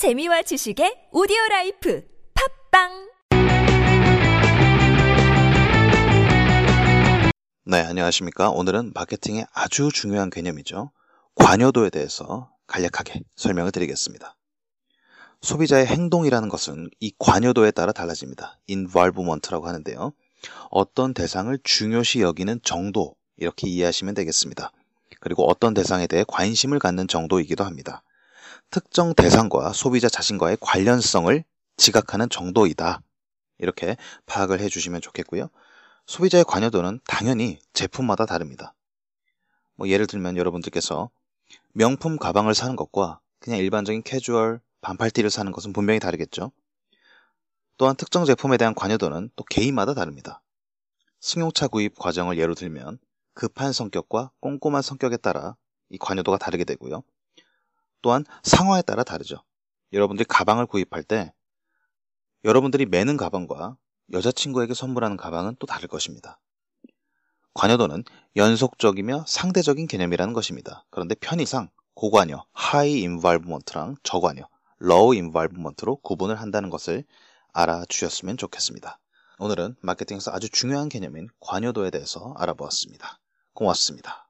재미와 지식의 오디오 라이프 팟빵 네, 안녕하십니까. 오늘은 마케팅의 아주 중요한 개념이죠. 관여도에 대해서 간략하게 설명을 드리겠습니다. 소비자의 행동이라는 것은 이 관여도에 따라 달라집니다. involvement라고 하는데요. 어떤 대상을 중요시 여기는 정도, 이렇게 이해하시면 되겠습니다. 그리고 어떤 대상에 대해 관심을 갖는 정도이기도 합니다. 특정 대상과 소비자 자신과의 관련성을 지각하는 정도이다. 이렇게 파악을 해주시면 좋겠고요. 소비자의 관여도는 당연히 제품마다 다릅니다. 뭐 예를 들면 여러분들께서 명품 가방을 사는 것과 그냥 일반적인 캐주얼 반팔티를 사는 것은 분명히 다르겠죠. 또한 특정 제품에 대한 관여도는 또 개인마다 다릅니다. 승용차 구입 과정을 예로 들면 급한 성격과 꼼꼼한 성격에 따라 이 관여도가 다르게 되고요. 또한 상황에 따라 다르죠. 여러분들이 가방을 구입할 때 여러분들이 매는 가방과 여자친구에게 선물하는 가방은 또 다를 것입니다. 관여도는 연속적이며 상대적인 개념이라는 것입니다. 그런데 편의상 고관여, high involvement랑 저관여, low involvement로 구분을 한다는 것을 알아주셨으면 좋겠습니다. 오늘은 마케팅에서 아주 중요한 개념인 관여도에 대해서 알아보았습니다. 고맙습니다.